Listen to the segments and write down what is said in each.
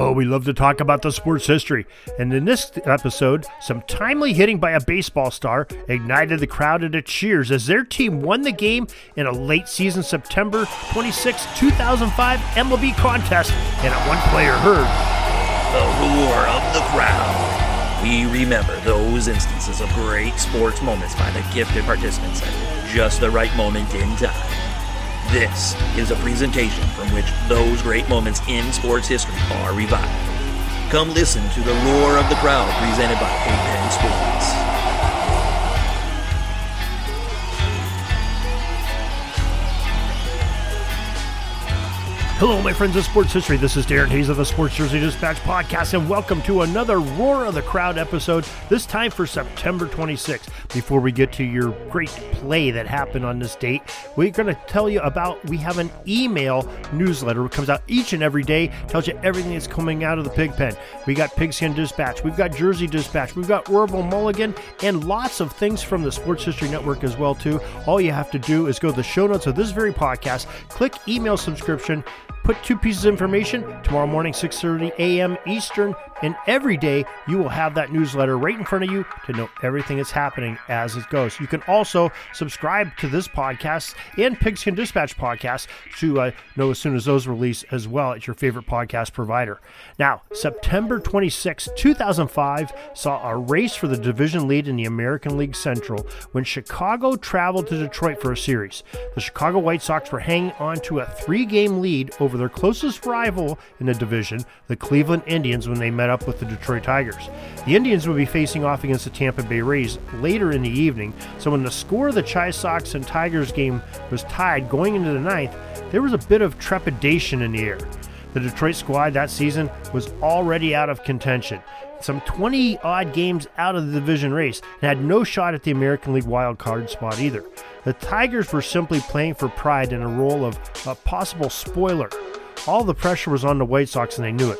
Oh, we love to talk about the sports history. And in this episode, some timely hitting by a baseball star ignited the crowd into cheers as their team won the game in a late season September 26, 2005 MLB contest. And one player heard the roar of the crowd. We remember those instances of great sports moments by the gifted participants at just the right moment in time. This is a presentation from which those great moments in sports history are revived. Come listen to the roar of the crowd presented by Pigpen Sports. Hello, my friends of sports history. This is Darren Hayes of the Sports Jersey Dispatch podcast, and welcome to another Roar of the Crowd episode, this time for September 26th. Before we get to your great play that happened on this date, we're going to tell you about we have an email newsletter that comes out each and every day, tells you everything that's coming out of the pig pen. We got Pigskin Dispatch, we've got Jersey Dispatch, we've got Orville Mulligan, and lots of things from the Sports History Network as well, too. All you have to do is go to the show notes of this very podcast, click email subscription, put two pieces of information tomorrow morning 6.30 a.m eastern and every day you will have that newsletter right in front of you to know everything that's happening as it goes. You can also subscribe to this podcast and pigskin dispatch podcast to uh, know as soon as those release as well at your favorite podcast provider. Now september 26 2005 saw a race for the division lead in the american league central when chicago traveled to detroit for a series. The chicago white sox were hanging on to a three-game lead over their closest rival in the division, the Cleveland Indians, when they met up with the Detroit Tigers. The Indians would be facing off against the Tampa Bay Rays later in the evening, so when the score of the Chi Sox and Tigers game was tied going into the ninth, there was a bit of trepidation in the air. The Detroit squad that season was already out of contention some 20 odd games out of the division race and had no shot at the American League wild card spot either. The Tigers were simply playing for pride in a role of a possible spoiler. All the pressure was on the White Sox and they knew it.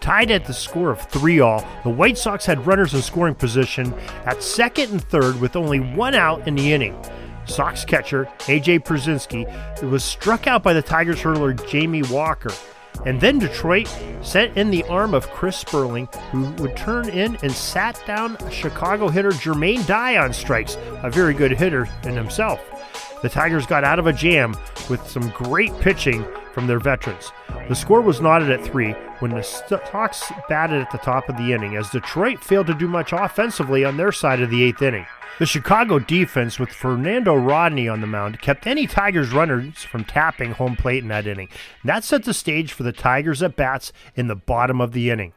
Tied at the score of 3 all, the White Sox had runners in scoring position at second and third with only one out in the inning. Sox catcher AJ Pierzynski was struck out by the Tigers hurler Jamie Walker. And then Detroit sent in the arm of Chris Spurling, who would turn in and sat down Chicago hitter Jermaine Dye on strikes, a very good hitter in himself. The Tigers got out of a jam with some great pitching from their veterans. The score was knotted at three when the Sox batted at the top of the inning, as Detroit failed to do much offensively on their side of the eighth inning. The Chicago defense, with Fernando Rodney on the mound, kept any Tigers runners from tapping home plate in that inning. That set the stage for the Tigers at bats in the bottom of the inning.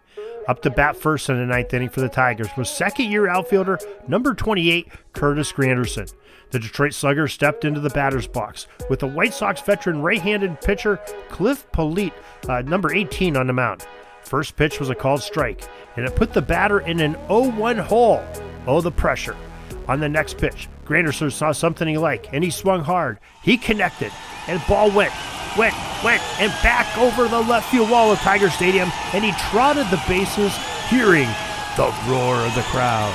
Up to bat first in the ninth inning for the Tigers was second year outfielder number 28, Curtis Granderson. The Detroit Slugger stepped into the batter's box with the White Sox veteran right handed pitcher Cliff Politte, uh, number 18, on the mound. First pitch was a called strike, and it put the batter in an 0 1 hole. Oh, the pressure. On the next pitch, Granderson saw something he liked, and he swung hard. He connected, and the ball went, went, went, and back over the left field wall of Tiger Stadium, and he trotted the bases, hearing the roar of the crowd.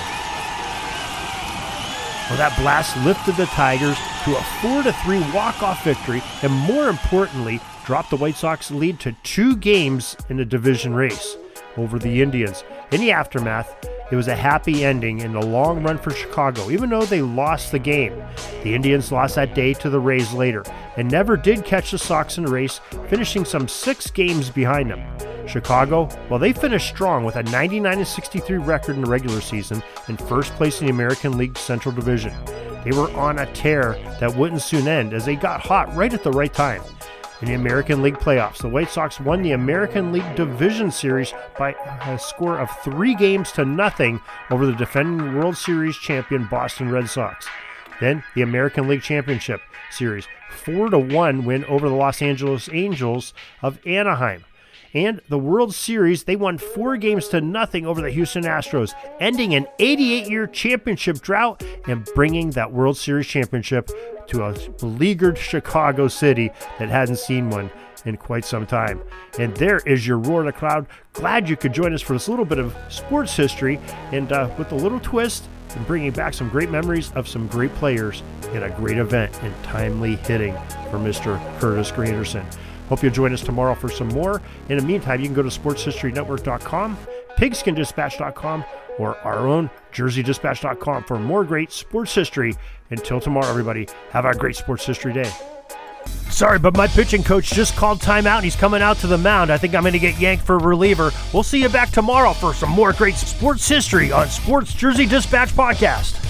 Well, that blast lifted the Tigers to a 4 3 walk-off victory, and more importantly, dropped the White Sox lead to two games in the division race over the Indians. In the aftermath, it was a happy ending in the long run for Chicago, even though they lost the game. The Indians lost that day to the Rays later and never did catch the Sox in the race, finishing some six games behind them. Chicago, well, they finished strong with a 99 63 record in the regular season and first place in the American League Central Division. They were on a tear that wouldn't soon end as they got hot right at the right time. In the American League playoffs, the White Sox won the American League Division Series by a score of three games to nothing over the defending World Series champion Boston Red Sox. Then the American League Championship Series, 4 to 1 win over the Los Angeles Angels of Anaheim. And the World Series, they won four games to nothing over the Houston Astros, ending an 88 year championship drought and bringing that World Series championship to a beleaguered Chicago City that hadn't seen one in quite some time. And there is your Roar the Crowd. Glad you could join us for this little bit of sports history and uh, with a little twist and bringing back some great memories of some great players in a great event and timely hitting for Mr. Curtis Granderson. Hope you'll join us tomorrow for some more. In the meantime, you can go to sportshistorynetwork.com, pigskindispatch.com, or our own jerseydispatch.com for more great sports history. Until tomorrow, everybody, have a great sports history day. Sorry, but my pitching coach just called timeout and he's coming out to the mound. I think I'm going to get yanked for reliever. We'll see you back tomorrow for some more great sports history on Sports Jersey Dispatch Podcast.